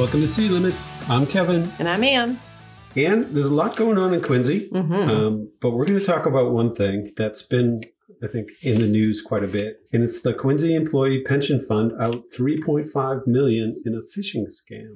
Welcome to City Limits. I'm Kevin. And I'm Ann. And there's a lot going on in Quincy, Mm-hmm. um, but we're going to talk about one thing that's been, I think, in the news quite a bit, and it's the Quincy Employee Pension Fund out 3.5 million in a phishing scam.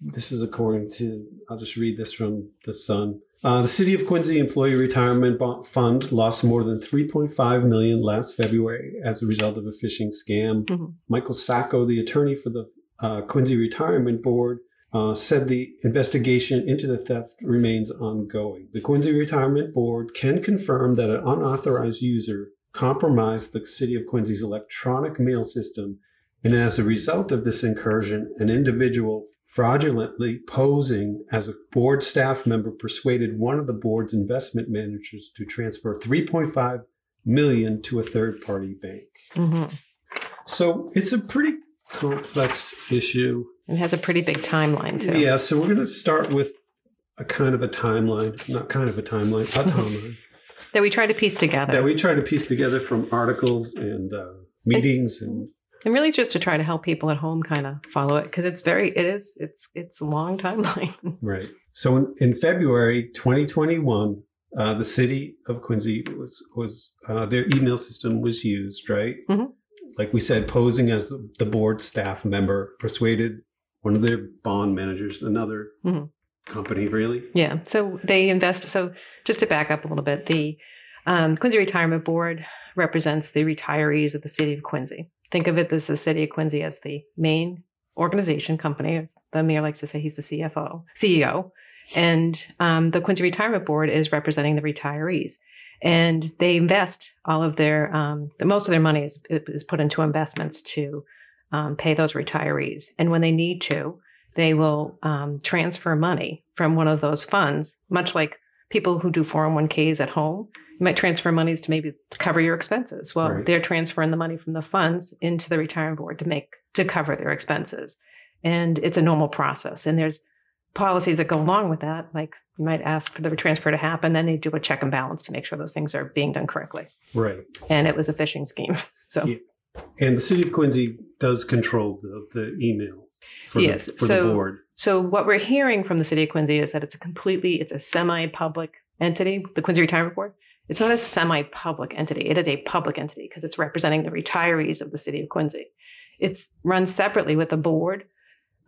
This is according to, I'll just read this from the Sun. Uh, the City of Quincy Employee Retirement Fund lost more than 3.5 million last February as a result of a phishing scam. Mhm. Michael Sacco, the attorney for the uh, Quincy Retirement Board, uh, said the investigation into the theft remains ongoing. The Quincy Retirement Board can confirm that an unauthorized user compromised the City of Quincy's electronic mail system, and as a result of this incursion, an individual fraudulently posing as a board staff member persuaded one of the board's investment managers to transfer 3.5 million to a third-party bank. Mm-hmm. So it's a pretty complex issue. It has a pretty big timeline, too. Yeah, so we're going to start with a kind of a timeline, not kind of a timeline, a timeline That we try to piece together. that we try to piece together from articles and uh, meetings and and really just to try to help people at home kind of follow it because it's very, it is, it's, it's a long timeline. right. So in, in February 2021, uh, the city of Quincy was was uh, their email system was used, right? Mhm. Like we said, posing as the board staff member persuaded one of their bond managers, another Mhm. company, really. yeah. So they invest. So just to back up a little bit, the um, Quincy Retirement Board represents the retirees of the city of Quincy. Think of it as the city of Quincy as the main organization company. As the mayor likes to say, he's the CFO, CEO. And um, the Quincy Retirement Board is representing the retirees. And they invest all of their, um, the most of their money is, is put into investments to um, pay those retirees. And when they need to, they will um, transfer money from one of those funds, much like people who do 401ks at home. You might transfer monies to maybe to cover your expenses. Well, Right. they're transferring the money from the funds into the retirement board to make to cover their expenses. And it's a normal process. And there's policies that go along with that. Like you might ask for the transfer to happen, then they do a check and balance to make sure those things are being done correctly. Right. And it was a phishing scheme. So Yeah. And the city of Quincy does control the, the email for, Yes, the, for so- the board. So what we're hearing from the city of Quincy is that it's a completely, it's a semi-public entity, the Quincy Retirement Board. It's not a semi-public entity. It is a public entity because it's representing the retirees of the city of Quincy. It's run separately with a board.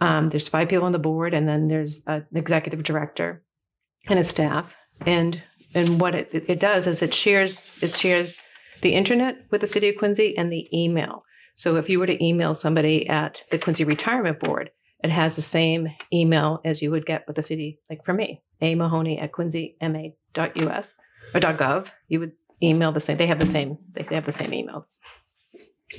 Um, there's five people on the board, and then there's an executive director and a staff. And and what it, it does is it shares it shares the internet with the city of Quincy and the email. So if you were to email somebody at the Quincy Retirement Board, it has the same email as you would get with the city, like for me, a mahoney at quincyma.us or .gov. You would email the same. They have the same. They have the same email.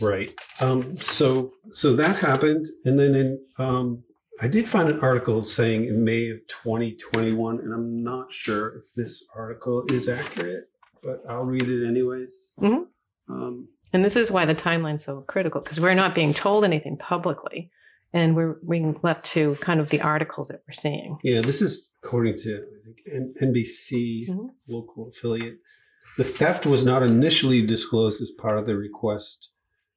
Right. Um, so so that happened, and then in um, I did find an article saying in May of 2021, and I'm not sure if this article is accurate, but I'll read it anyways. Mhm. Um, And this is why the timeline's so critical because we're not being told anything publicly, and we're being left to kind of the articles that we're seeing. yeah, this is according to I think, NBC Mhm. local affiliate. The theft was not initially disclosed as part of the request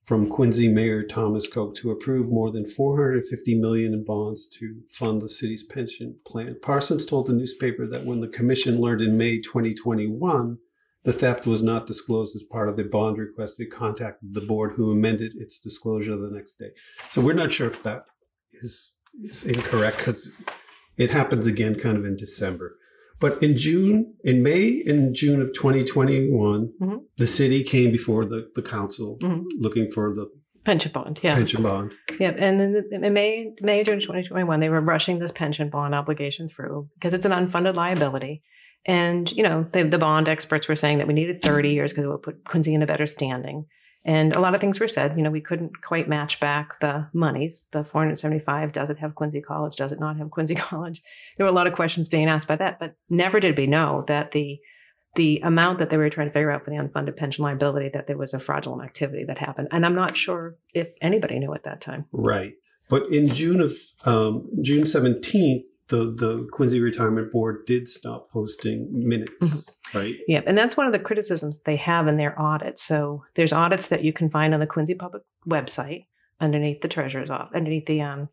from Quincy Mayor Thomas Koch to approve more than 450 million in bonds to fund the city's pension plan. Parsons told the newspaper that when the commission learned in May 2021 the theft was not disclosed as part of the bond request, it contacted the board who amended its disclosure the next day. So we're not sure if that is, is incorrect because it happens again kind of in December. But in June, in May and June of 2021, Mhm. the city came before the, the council Mhm. looking for the Pension bond, yeah. pension bond. Yep. And then in May, May, June 2021, they were rushing this pension bond obligation through because it's an unfunded liability. And, you know, the, the bond experts were saying that we needed 30 years because it would put Quincy in a better standing. And a lot of things were said. You know, we couldn't quite match back the monies. The 475, does it have Quincy College? Does it not have Quincy College? There were a lot of questions being asked by that, but never did we know that the the amount that they were trying to figure out for the unfunded pension liability that there was a fraudulent activity that happened. And I'm not sure if anybody knew at that time. Right. But in June of um, June 17th, the, the Quincy Retirement Board did stop posting minutes, right? Yeah, and that's one of the criticisms they have in their audit. So there's audits that you can find on the Quincy Public website underneath the treasurer's office, underneath the um,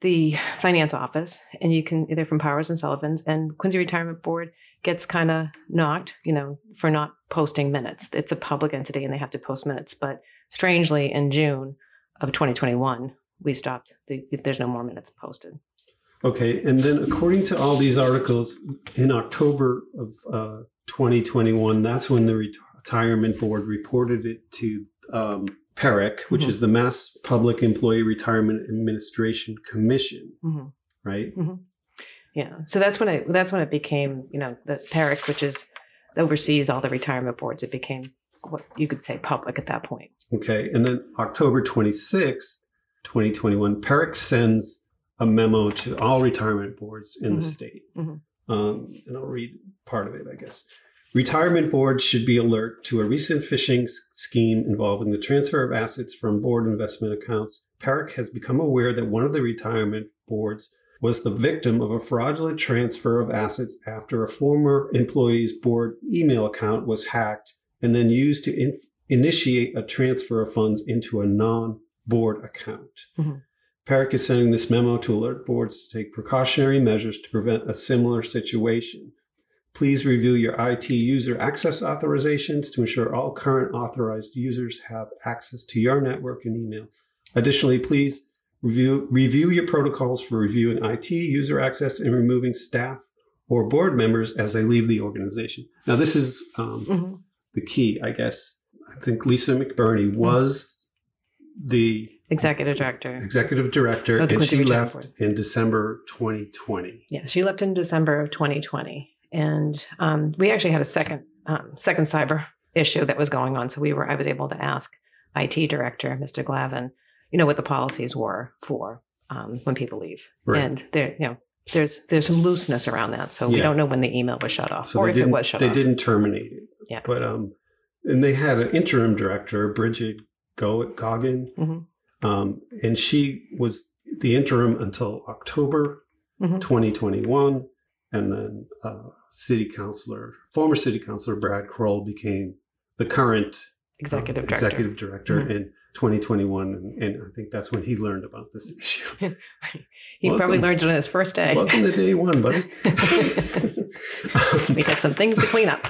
the finance office, and you can either from Powers and Sullivan's, and Quincy Retirement Board gets kind of knocked, you know, for not posting minutes. It's a public entity and they have to post minutes. But strangely, in June of 2021, we stopped. The, there's no more minutes posted. Okay, and then according to all these articles, in October of uh, 2021, that's when the retirement board reported it to um, PERAC, which Mhm. is the Mass Public Employee Retirement Administration Commission, hmm right? Yeah. So that's when it that's when it became, you know, the PERAC, which is oversees all the retirement boards. It became what you could say public at that point. Okay, and then October 26th, 2021, PERAC sends a memo to all retirement boards in the Mhm. state. Mhm. Um, and I'll read part of it, I guess. Retirement boards should be alert to a recent phishing scheme involving the transfer of assets from board investment accounts. PERAC has become aware that one of the retirement boards was the victim of a fraudulent transfer of assets after a former employee's board email account was hacked and then used to inf- initiate a transfer of funds into a non board account. Mhm. PERAC is sending this memo to alert boards to take precautionary measures to prevent a similar situation. Please review your IT user access authorizations to ensure all current authorized users have access to your network and email. Additionally, please review, review your protocols for reviewing IT user access and removing staff or board members as they leave the organization. Now, this is um, hmm the key, I guess. I think Lisa McBurney was the Executive director. executive director, and she left Board. in December 2020. Yeah, she left in December of 2020, and um, we actually had a second um, second cyber issue that was going on. So we were I was able to ask IT director Mr. Glavin, you know, what the policies were for um, when people leave, Right. and there, you know, there's there's some looseness around that. So we don't know when the email was shut off So or if it was shut they off. They didn't terminate it. Yeah. But um, and they had an interim director, Bridget Go- Goggin, Mhm. Um, and she was the interim until October Mhm. 2021, and then uh, city councilor, former city councilor Brad Croall became the current Executive um, director. executive director Mhm. in 2021, and, and I think that's when he learned about this issue. he probably learned it on his first day. Welcome to day one, buddy. we got some things to clean up.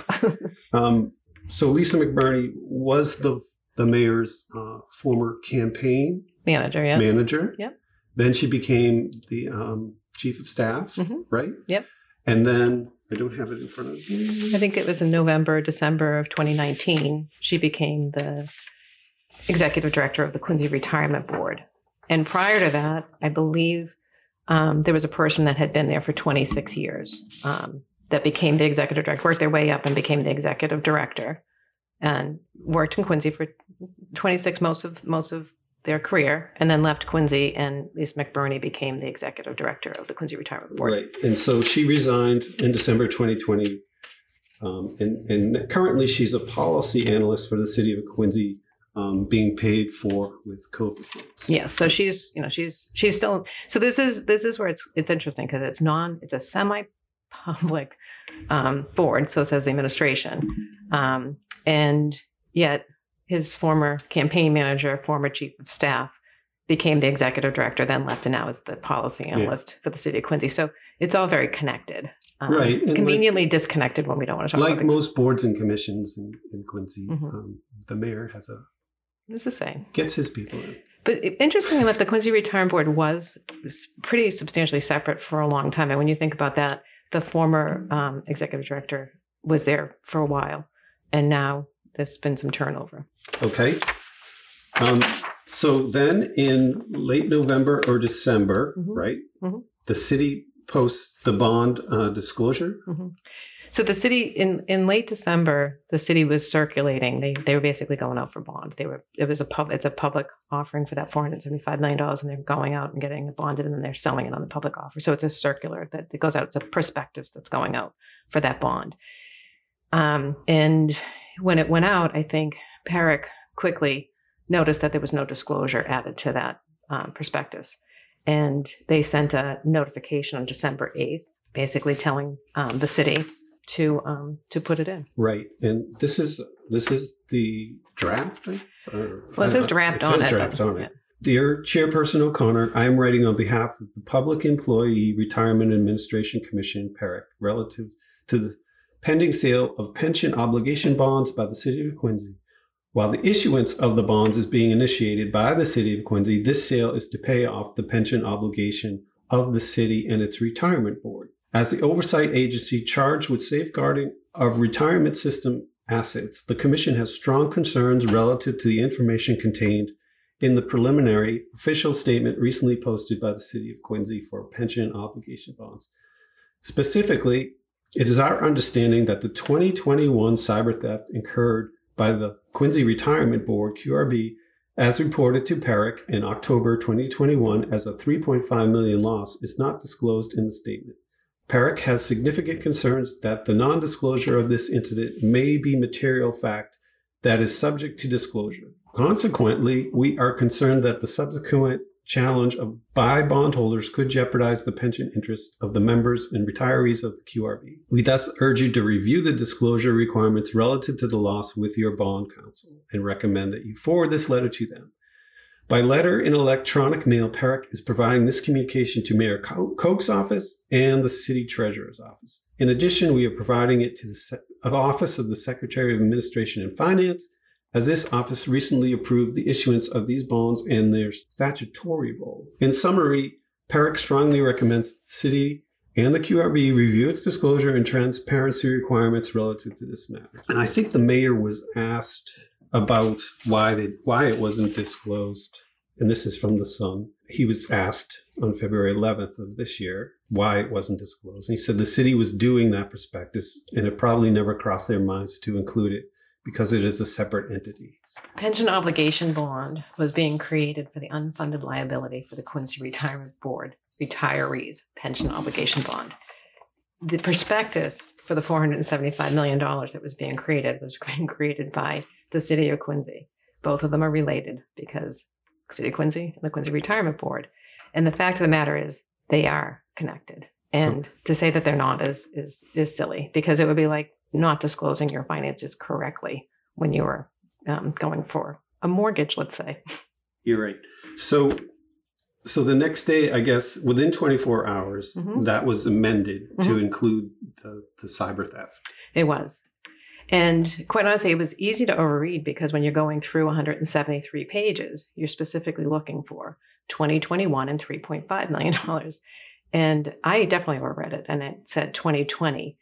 um, so Lisa McBurney was the the mayor's uh, former campaign Manager, yeah. manager. Yep. Then she became the um, chief of staff, Mhm. right? Yep. And then I don't have it in front of me. I think it was in November, December of 2019, she became the executive director of the Quincy Retirement Board. And prior to that, I believe um, there was a person that had been there for 26 years um, that became the executive director, worked their way up and became the executive director, and worked in Quincy for 26 most of most of their career, and then left Quincy. And Lisa McBurney became the executive director of the Quincy Retirement Board. Right. And so she resigned in December 2020. Um, and, and currently she's a policy analyst for the city of Quincy, um, being paid for with COVID funds. Yes, so she's you know she's she's still so this is this is where it's it's interesting because it's non it's a semi public um, board so it says the administration um, and yet his former campaign manager former chief of staff became the executive director then left and now is the policy Yeah. analyst for the city of Quincy so it's all very connected um, Right, and like- conveniently disconnected when we don't want to talk Like most boards and commissions in, in Quincy, Mhm. um, the mayor has a it's the same gets his people in. But interestingly enough, the Quincy Retirement Board was pretty substantially separate for a long time. And when you think about that, the former um, executive director was there for a while, and now there's been some turnover. Okay. Um, so then in late November or December, Mhm. right? Mhm. The city posts the bond uh, disclosure. So the city in in late December, the city was circulating. They they were basically going out for bond. They were it was a pub it's a public offering for that four hundred seventy five million dollars, and they're going out and getting it bonded, and then they're selling it on the public offer. So it's a circular that it goes out. It's a prospectus that's going out for that bond. Um, and when it went out, I think PERAC quickly noticed that there was no disclosure added to that um, prospectus, and they sent a notification on December eighth, basically telling um, the city to um, to put it in. Right. And this is this is the draft. Or- Well, it says draft it on says it. draft on it. Dear Chairperson O'Connor, I am writing on behalf of the Public Employee Retirement Administration Commission, PERAC, relative to the pending sale of pension obligation bonds by the City of Quincy. While the issuance of the bonds is being initiated by the City of Quincy, this sale is to pay off the pension obligation of the city and its retirement board. As the oversight agency charged with safeguarding of retirement system assets, the Commission has strong concerns relative to the information contained in the preliminary official statement recently posted by the City of Quincy for pension obligation bonds. Specifically, it is our understanding that the 2021 cyber theft incurred by the Quincy Retirement Board, QRB, as reported to PERAC in October 2021 as a 3.5 million loss, is not disclosed in the statement. PERAC has significant concerns that the non disclosure of this incident may be material fact that is subject to disclosure. Consequently, we are concerned that the subsequent challenge of by bondholders could jeopardize the pension interests of the members and retirees of the QRB. We thus urge you to review the disclosure requirements relative to the loss with your bond counsel and recommend that you forward this letter to them. By letter and electronic mail, PERAC is providing this communication to Mayor Koch's office and the city treasurer's office. In addition, we are providing it to the office of the Secretary of Administration and Finance as this office recently approved the issuance of these bonds and their statutory role. In summary, PERAC strongly recommends the city and the QRB review its disclosure and transparency requirements relative to this matter. And I think the mayor was asked about why they, why it wasn't disclosed. And this is from the Sun. He was asked on February 11th of this year why it wasn't disclosed. And he said the city was doing that prospectus and it probably never crossed their minds to include it because it is a separate entity. Pension obligation bond was being created for the unfunded liability for the Quincy Retirement Board retirees pension obligation bond. The prospectus for the $475 million that was being created was being created by the city of Quincy. Both of them are related because City of Quincy and the Quincy Retirement Board. And the fact of the matter is they are connected. And to say that they're not is is is silly because it would be like not disclosing your finances correctly when you were um, going for a mortgage, let's say. You're right. So, so the next day, I guess within 24 hours, mm-hmm. that was amended mm-hmm. to include the, the cyber theft. It was. And quite honestly, it was easy to overread because when you're going through 173 pages, you're specifically looking for 2021 and $3.5 million. And I definitely overread it, and it said 2020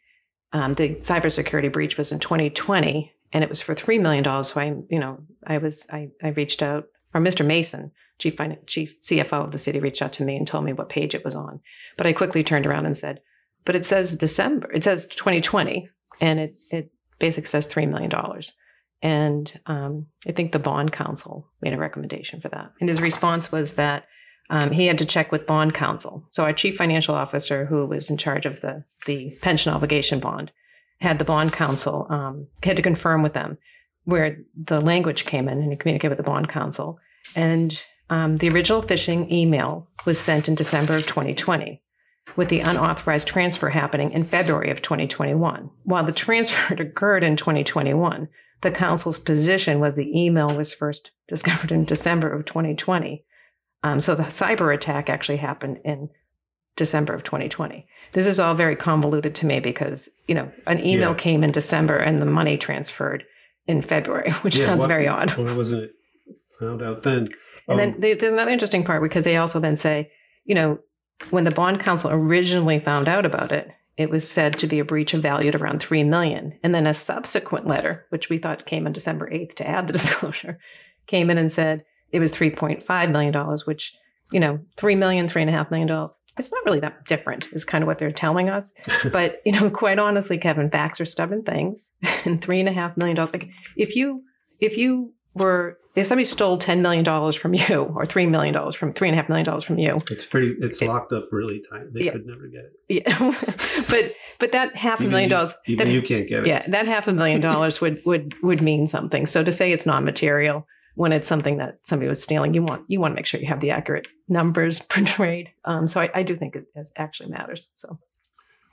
um, the cybersecurity breach was in 2020 and it was for $3 million. So I, you know, I was, I, I reached out, or Mr. Mason, chief, chief CFO of the city reached out to me and told me what page it was on. But I quickly turned around and said, but it says December, it says 2020 and it, it basically says $3 million. And um, I think the bond counsel made a recommendation for that. And his response was that um, he had to check with bond counsel. So our chief financial officer, who was in charge of the the pension obligation bond, had the bond counsel um, had to confirm with them where the language came in, and he communicated with the bond counsel. And um, the original phishing email was sent in December of 2020, with the unauthorized transfer happening in February of 2021. While the transfer occurred in 2021, the counsel's position was the email was first discovered in December of 2020 um, so the cyber attack actually happened in December of 2020. This is all very convoluted to me because you know an email yeah. came in December and the money transferred in February, which yeah, sounds very odd. Why wasn't it found out then? And um, then they, there's another interesting part because they also then say, you know, when the bond counsel originally found out about it, it was said to be a breach of value at around three million, and then a subsequent letter, which we thought came on December 8th to add the disclosure, came in and said it was $3.5 million, which, you know, $3 million, $3.5 million. It's not really that different, is kind of what they're telling us. but, you know, quite honestly, Kevin, facts are stubborn things. and $3.5 million, like if you, if you were, if somebody stole $10 million from you or $3 million from $3.5 million from you. It's pretty, it's it, locked up really tight. They yeah, could never get it. Yeah. but, but that half a million dollars. Even that, you can't get it. Yeah. That half a million dollars would, would, would mean something. So to say it's non material, when it's something that somebody was stealing, you want you want to make sure you have the accurate numbers portrayed. Um, so I, I, do think it actually matters. So,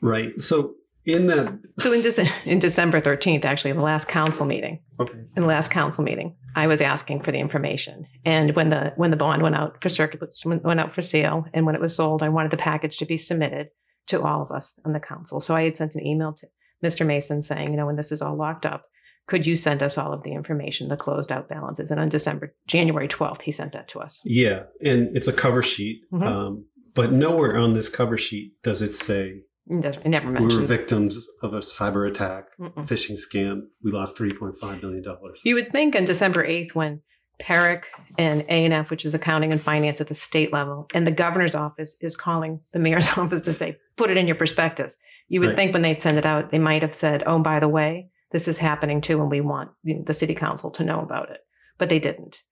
right. So in that, So in, Dece- in December 13th, actually, the last council meeting, okay, in the last council meeting, I was asking for the information. And when the when the bond went out for circuit went out for sale, and when it was sold, I wanted the package to be submitted to all of us on the council. So I had sent an email to Mr. Mason saying, you know, when this is all locked up, could you send us all of the information, the closed out balances? And on December January 12th, he sent that to us. yeah, and it's a cover sheet, Mhm. um, but nowhere on this cover sheet does it say It never we were victims of a cyber attack, Mm-mm. phishing scam. We lost three point five million dollars. You would think on December 8th, when PERAC and A&F, which is accounting and finance at the state level, and the governor's office is calling the mayor's office to say, put it in your prospectus. You would Right. think when they'd send it out, they might have said, oh, by the way, this is happening too, and we want you know, the city council to know about it. But they didn't.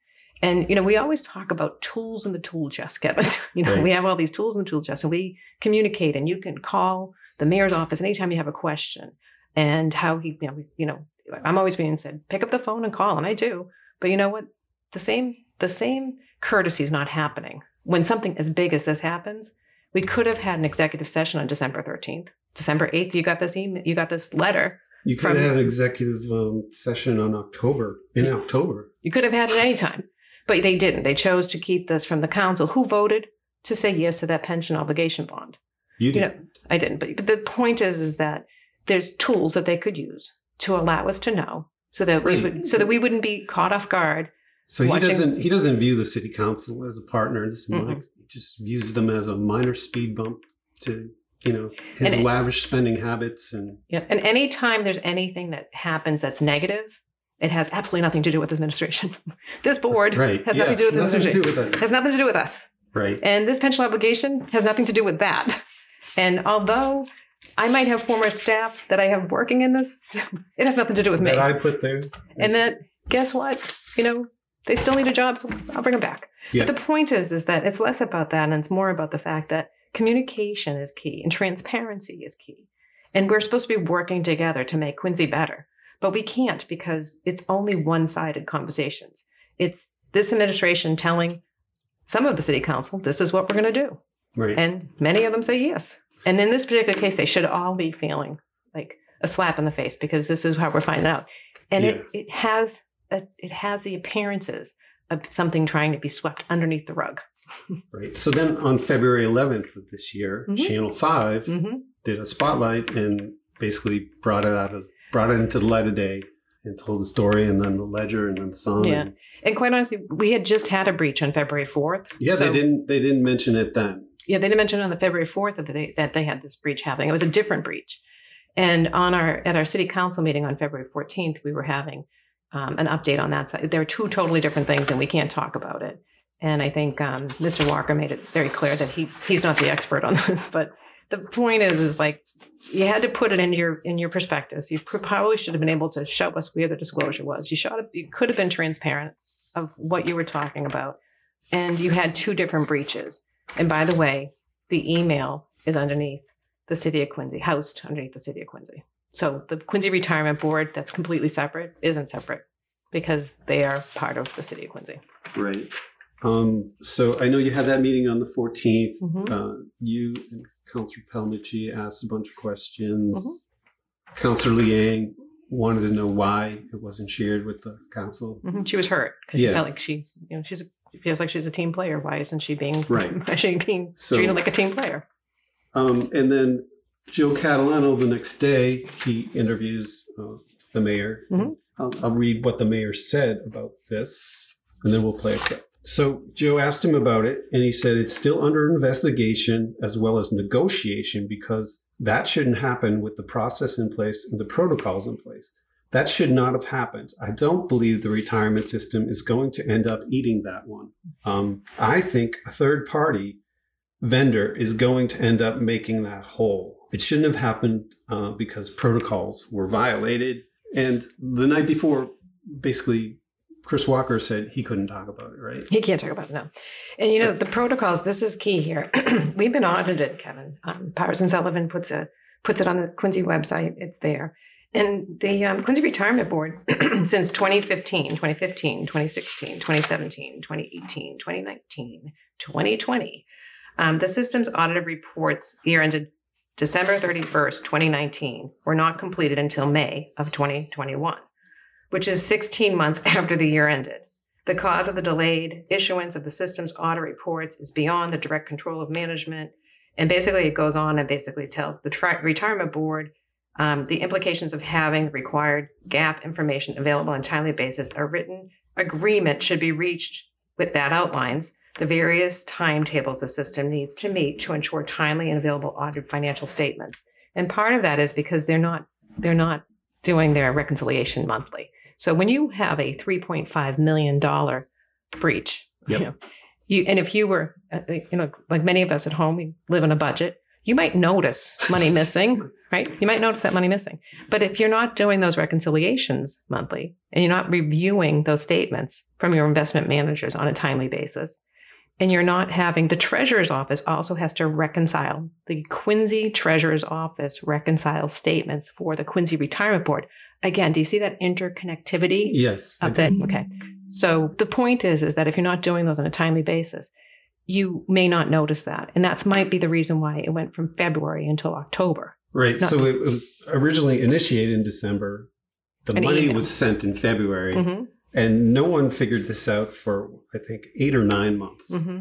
And, you know, we always talk about tools in the tool chest, Kevin. you know, Right. we have all these tools in the tool chest, and we communicate, and you can call the mayor's office anytime you have a question and how he, you know, you know, I'm always being said, pick up the phone and call, and I do. But you know what? The same the same courtesy is not happening. When something as big as this happens, we could have had an executive session on December 13th. December 8th, you got this email, you got this letter. You could From- have had an executive um, session on October in October. You could have had it any time, but they didn't. They chose to keep this from the council, who voted to say yes to that pension obligation bond. You You did. know, I didn't. But, but the point is, is that there's tools that they could use to allow us to know, so that we would, so that we wouldn't be caught off guard. So he doesn't he doesn't view the city council as a partner. This Mm-mm. Mike he just views them as a minor speed bump to you know his And it- lavish spending habits and Yeah. And anytime there's anything that happens that's negative, it has absolutely nothing to do with this administration. this board right has yeah, nothing to do with nothing to administration. do with that. has nothing to do with us. right. And this pension obligation has nothing to do with that. And although I might have former staff that I have working in this, it has nothing to do with me. That I put there. and that guess what? You know, they still need a job, so I'll bring them back. Yeah. But the point is, is that it's less about that, and it's more about the fact that communication is key and transparency is key. And we're supposed to be working together to make Quincy better, but we can't because it's only one-sided conversations. It's this administration telling some of the city council, "This is what we're going to do," right. and many of them say yes. And in this particular case, they should all be feeling like a slap in the face because this is how we're finding out. And it, it has a, it has the appearances of something trying to be swept underneath the rug. Right. So then on February 11th of this year, Mhm. Channel 5 Mm-hmm. did a spotlight and basically brought it out of brought it into the light of day and told the story and then the ledger and then the Sun. Yeah. And, And quite honestly, we had just had a breach on February fourth. yeah, they didn't they didn't mention it then. Yeah, they didn't mention on the February fourth that they that they had this breach happening. It was a different breach. And on our at our city council meeting on February fourteenth, we were having um, an update on that side. There are two totally different things, and we can't talk about it. And I think um, Mr. Walker made it very clear that he he's not the expert on this. But the point is, is like you had to put it in your in your prospectus. You probably should have been able to show us where the disclosure was. You should have, you could have been transparent of what you were talking about, and you had two different breaches. And by the way, the email is underneath the city of Quincy, housed underneath the city of Quincy. So the Quincy Retirement Board, that's completely separate, isn't separate because they are part of the city of Quincy. Right. Um, so I know you had that meeting on the 14th. Mhm. Uh, you and Councillor Palmucci asked a bunch of questions. Mhm. Councillor Liang wanted to know why it wasn't shared with the council. Mhm. She was hurt because Yeah. she felt like she, you know, she's a, she feels like she's a team player. Why isn't she being Right. Why is she being So- treated like a team player? Um, and then Joe Catalano the next day he interviews uh, the mayor. Mhm. I'll, I'll read what the mayor said about this, and then we'll play a clip. So Joe asked him about it, and he said it's still under investigation as well as negotiation because that shouldn't happen with the process in place and the protocols in place. That should not have happened. I don't believe the retirement system is going to end up eating that one. Um, I think a third party vendor is going to end up making that whole. It shouldn't have happened uh, because protocols were violated. And the night before, basically, Chris Walker said he couldn't talk about it, right? He can't talk about it now. And you know the protocols. This is key here. We've been audited, Kevin. Um, Powers and Sullivan puts a puts it on the Quincy website. It's there. And the um, Quincy Retirement Board, since 2015, 2015, 2016, 2017, 2018, 2019, 2020, um, the system's audit reports year ended December 31st, 2019 were not completed until May of 2021, which is 16 months after the year ended. The cause of the delayed issuance of the system's audit reports is beyond the direct control of management. And basically, it goes on and basically tells the tri- retirement board um, the implications of having required GAAP information available on a timely basis. A written agreement should be reached with that outlines the various timetables the system needs to meet to ensure timely and available audit financial statements. And part of that is because they're not they're not doing their reconciliation monthly. So when you have a 3.5 million dollar breach, Yep. you know, you and if you were uh, you know like many of us at home, we live in a budget. You might notice money missing, right? You might notice that money missing. But if you're not doing those reconciliations monthly and you're not reviewing those statements from your investment managers on a timely basis, and you're not having the treasurer's office also has to reconcile the Quincy treasurer's office reconciles statements for the Quincy retirement board. Again, do you see that interconnectivity Yes. Of that? Okay. So the point is, is that if you're not doing those on a timely basis, you may not notice that. And that's might be the reason why it went from February until October. Right. Not- So it was originally initiated in December. The money email. was sent in February, hmm and no one figured this out for I think eight or nine months. hmm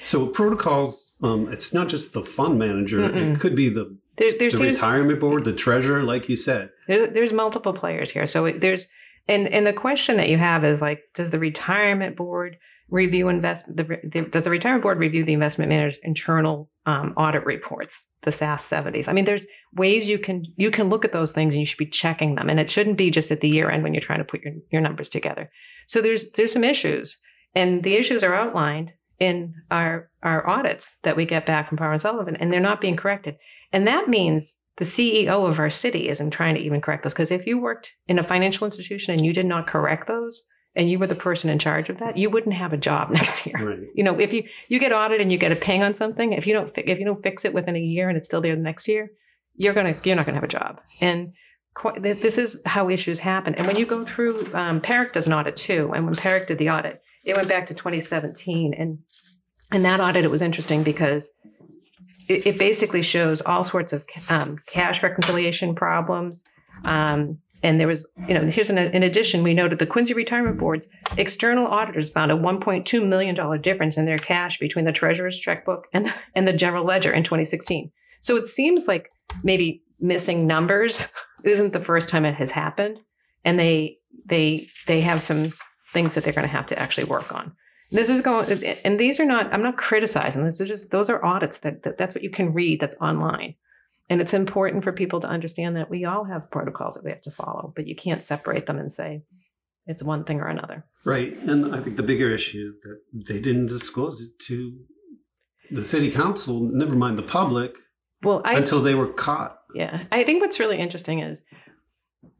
So protocols, um, it's not just the fund manager; Mm-mm. it could be the, There's, there the retirement board, the treasurer, like you said. There's there's multiple players here. So there's and and the question that you have is like, does the retirement board review invest the, the does the retirement board review the investment manager's internal um, audit reports, the SAS 70s? I mean, there's ways you can you can look at those things and you should be checking them, and it shouldn't be just at the year end when you're trying to put your your numbers together. So there's there's some issues, and the issues are outlined in our our audits that we get back from Power and Sullivan, and they're not being corrected. And that means the CEO of our city isn't trying to even correct those. Because if you worked in a financial institution and you did not correct those, and you were the person in charge of that, you wouldn't have a job next year. Right. You know, if you you get audited and you get a ping on something, if you don't fi- if you don't fix it within a year and it's still there the next year, you're gonna you're not gonna have a job. And qu- this is how issues happen. And when you go through, um, does an audit too. And when PERAC did the audit, it went back to 2017, and and that audit it was interesting because it, it basically shows all sorts of um, cash reconciliation problems. Um, and there was, you know, here's an, in addition, we noted the Quincy Retirement Board's external auditors found a $1.2 million difference in their cash between the treasurer's checkbook and, and the general ledger in 2016. So it seems like maybe missing numbers isn't the first time it has happened. And they, they, they have some things that they're going to have to actually work on. This is going, and these are not, I'm not criticizing. This is just, those are audits that, that that's what you can read that's online. And it's important for people to understand that we all have protocols that we have to follow, but you can't separate them and say it's one thing or another. Right. And I think the bigger issue is that they didn't disclose it to the city council, never mind the public, Well, I, until they were caught. yeah, I think what's really interesting is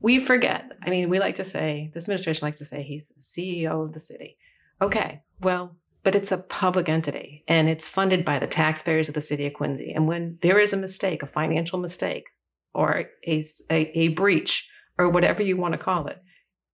we forget. I mean, we like to say, this administration likes to say he's the CEO of the city. Okay, well, but it's a public entity and it's funded by the taxpayers of the city of Quincy. And when there is a mistake, a financial mistake, or a, a, a breach, or whatever you want to call it,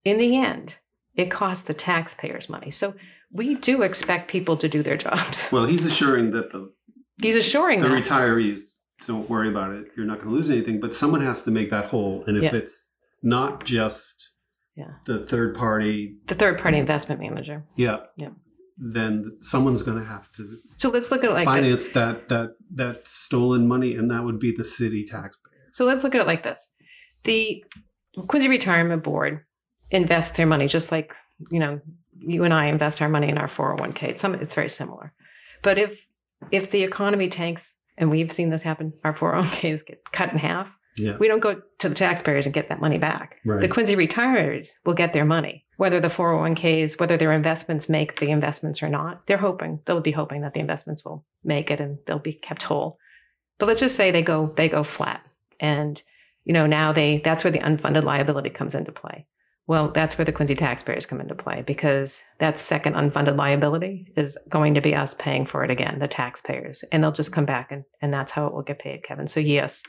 in the end, it costs the taxpayers money. So we do expect people to do their jobs. Well, he's assuring that the, He's assuring the that. retirees don't worry about it. You're not going to lose anything, but someone has to make that whole. And if Yeah. it's not just Yeah. the third party, the third party investment manager. yeah, Yeah. then someone's going to have to So let's look at it like this. finance that that that stolen money, and that would be the city taxpayer. So let's look at it like this. The Quincy Retirement Board invests their money just like, you know, you and I invest our money in our 401k. It's, some, it's very similar. But if if the economy tanks, and we've seen this happen, our 401ks get cut in half, Yeah, we don't go to the taxpayers and get that money back. right. The Quincy retirees will get their money, whether the 401ks, whether their investments make the investments or not. They're hoping, they'll be hoping that the investments will make it and they'll be kept whole. But let's just say they go, they go flat. And, you know, now they, that's where the unfunded liability comes into play. Well, that's where the Quincy taxpayers come into play because that second unfunded liability is going to be us paying for it again, the taxpayers. And they'll just come back and, and that's how it will get paid, Kevin. So yes,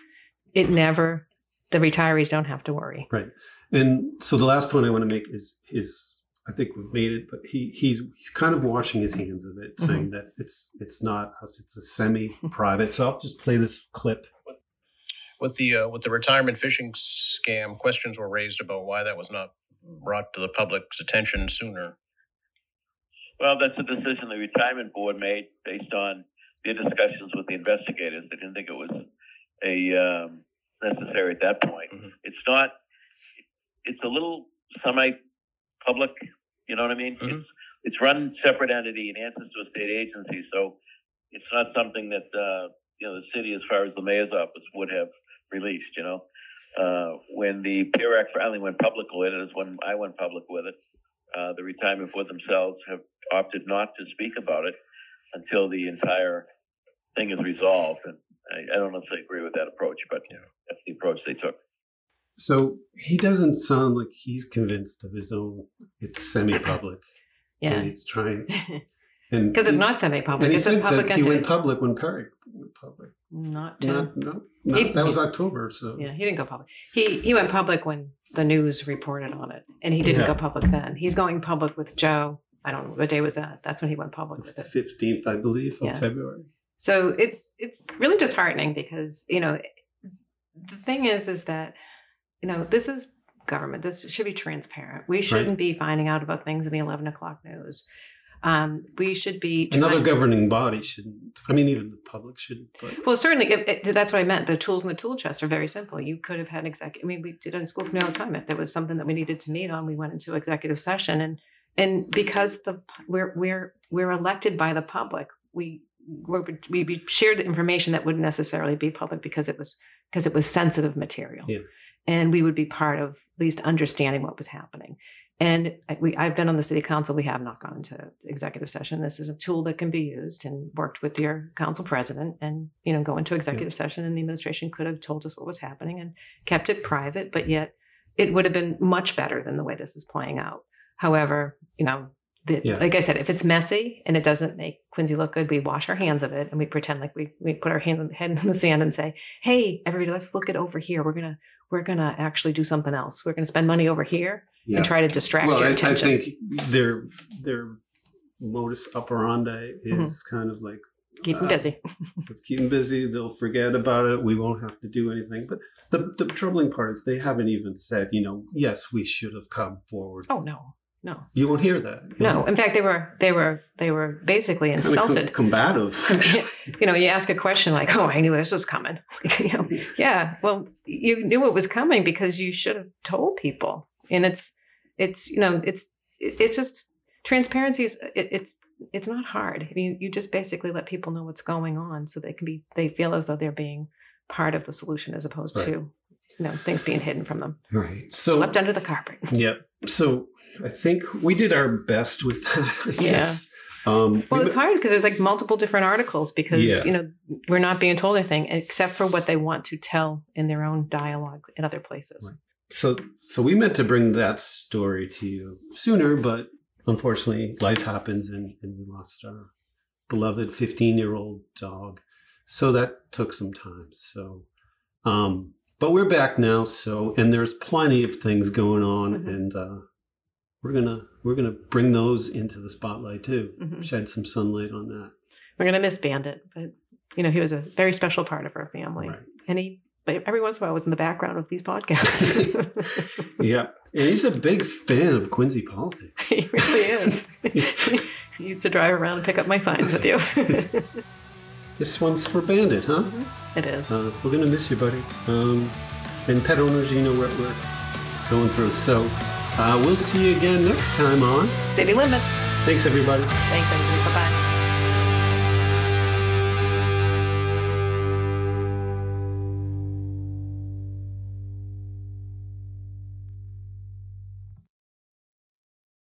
it never, the retirees don't have to worry. Right. And so the last point I want to make is his. I think we've made it, but he he's, he's kind of washing his hands of it, saying that it's it's not us, it's a semi-private. So I'll just play this clip. With the uh, with the retirement phishing scam, questions were raised about why that was not brought to the public's attention sooner. Well, that's a decision the retirement board made based on their discussions with the investigators. They didn't think it was a um, necessary at that point. Mhm. It's not. It's a little semi-public. You know what I mean? Mhm. It's it's run separate entity and answers to a state agency, so it's not something that uh, you know the city, as far as the mayor's office, would have released. You know, uh, when the PERAC finally went public with it, is when I went public with it. Uh, the retirement board themselves have opted not to speak about it until the entire thing is resolved. And I, I don't necessarily agree with that approach, but Yeah. that's the approach they took. So he doesn't sound like he's convinced of his own. It's semi-public. Yeah. And he's trying, and Because it's not semi-public. And he It's a said public that he went public when Perry went public. not to. Not, no, no, He- that was October. So Yeah, he didn't go public. He he went public when the news reported on it, and he didn't Yeah. go public then. He's going public with Joe. I don't know what day was that. That's when he went public with it. fifteenth, I believe, of Yeah. February. So it's it's really disheartening because you know the thing is is that you know this is government. This should be transparent. We shouldn't be finding out about things in the eleven o'clock news. Um, we should be Another governing body shouldn't. I mean, even the public shouldn't. But Well, certainly, it, it, that's what I meant. The tools in the tool chest are very simple. You could have had exec. I mean, we did in school committee all the time. If there was something that we needed to meet on, we went into executive session, and and because the we're we're we're elected by the public, we we're, we we shared information that wouldn't necessarily be public because it was because it was sensitive material, Yeah. and we would be part of at least understanding what was happening. And I- we, I've been on the city council. We have not gone into executive session. This is a tool that can be used and worked with your council president and, you know, go into executive session and the administration could have told us what was happening and kept it private, but yet it would have been much better than the way this is playing out. However, you know, the, Yeah. like I said, if it's messy and it doesn't make Quincy look good, we wash our hands of it and we pretend like we, we put our hand, head in the sand and say, Hey, everybody, let's look it over here. We're going to, we're going to actually do something else. We're going to spend money over here yeah. and try to distract well, your I, I think their their modus operandi is kind of like Keep them uh, busy. let's keep them busy. They'll forget about it. We won't have to do anything. But the the troubling part is they haven't even said, you know, yes, we should have come forward. Oh no, no, You won't hear that. no. In fact, they were they were they were basically insulted. combative. you know, you ask a question like, "Oh, I knew this was coming." you know, yeah. Well, you knew it was coming because you should have told people. And it's it's you know it's it's just transparency is it, it's it's not hard. I mean, you just basically let people know what's going on so they can be they feel as though they're being part of the solution as opposed Right. to you know things being hidden from them, right. So swept under the carpet. Yep. So I think we did our best with that. I Yeah. Um, Well, we- it's hard because there's like multiple different articles because Yeah. you know we're not being told anything except for what they want to tell in their own dialogue in other places. Right. so so we meant to bring that story to you sooner, but unfortunately, life happens, and, and we lost our beloved 15 year old dog. So that took some time. So, um, but we're back now. So, and there's plenty of things going on, Mhm. and uh, we're gonna we're gonna bring those into the spotlight too. Mhm. Shed some sunlight on that. We're gonna miss Bandit, but you know he was a very special part of our family, Right. and he but every once in a while was in the background of these podcasts. Yeah, and he's a big fan of Quincy politics. he really is. he used to drive around and pick up my signs with you. This one's for Bandit, huh? It is. Uh, we're gonna miss you, buddy. Um, and pet owners, you know what we're going through. So uh, we'll see you again next time on. City limits. Thanks, everybody. Thanks, everybody. Bye bye.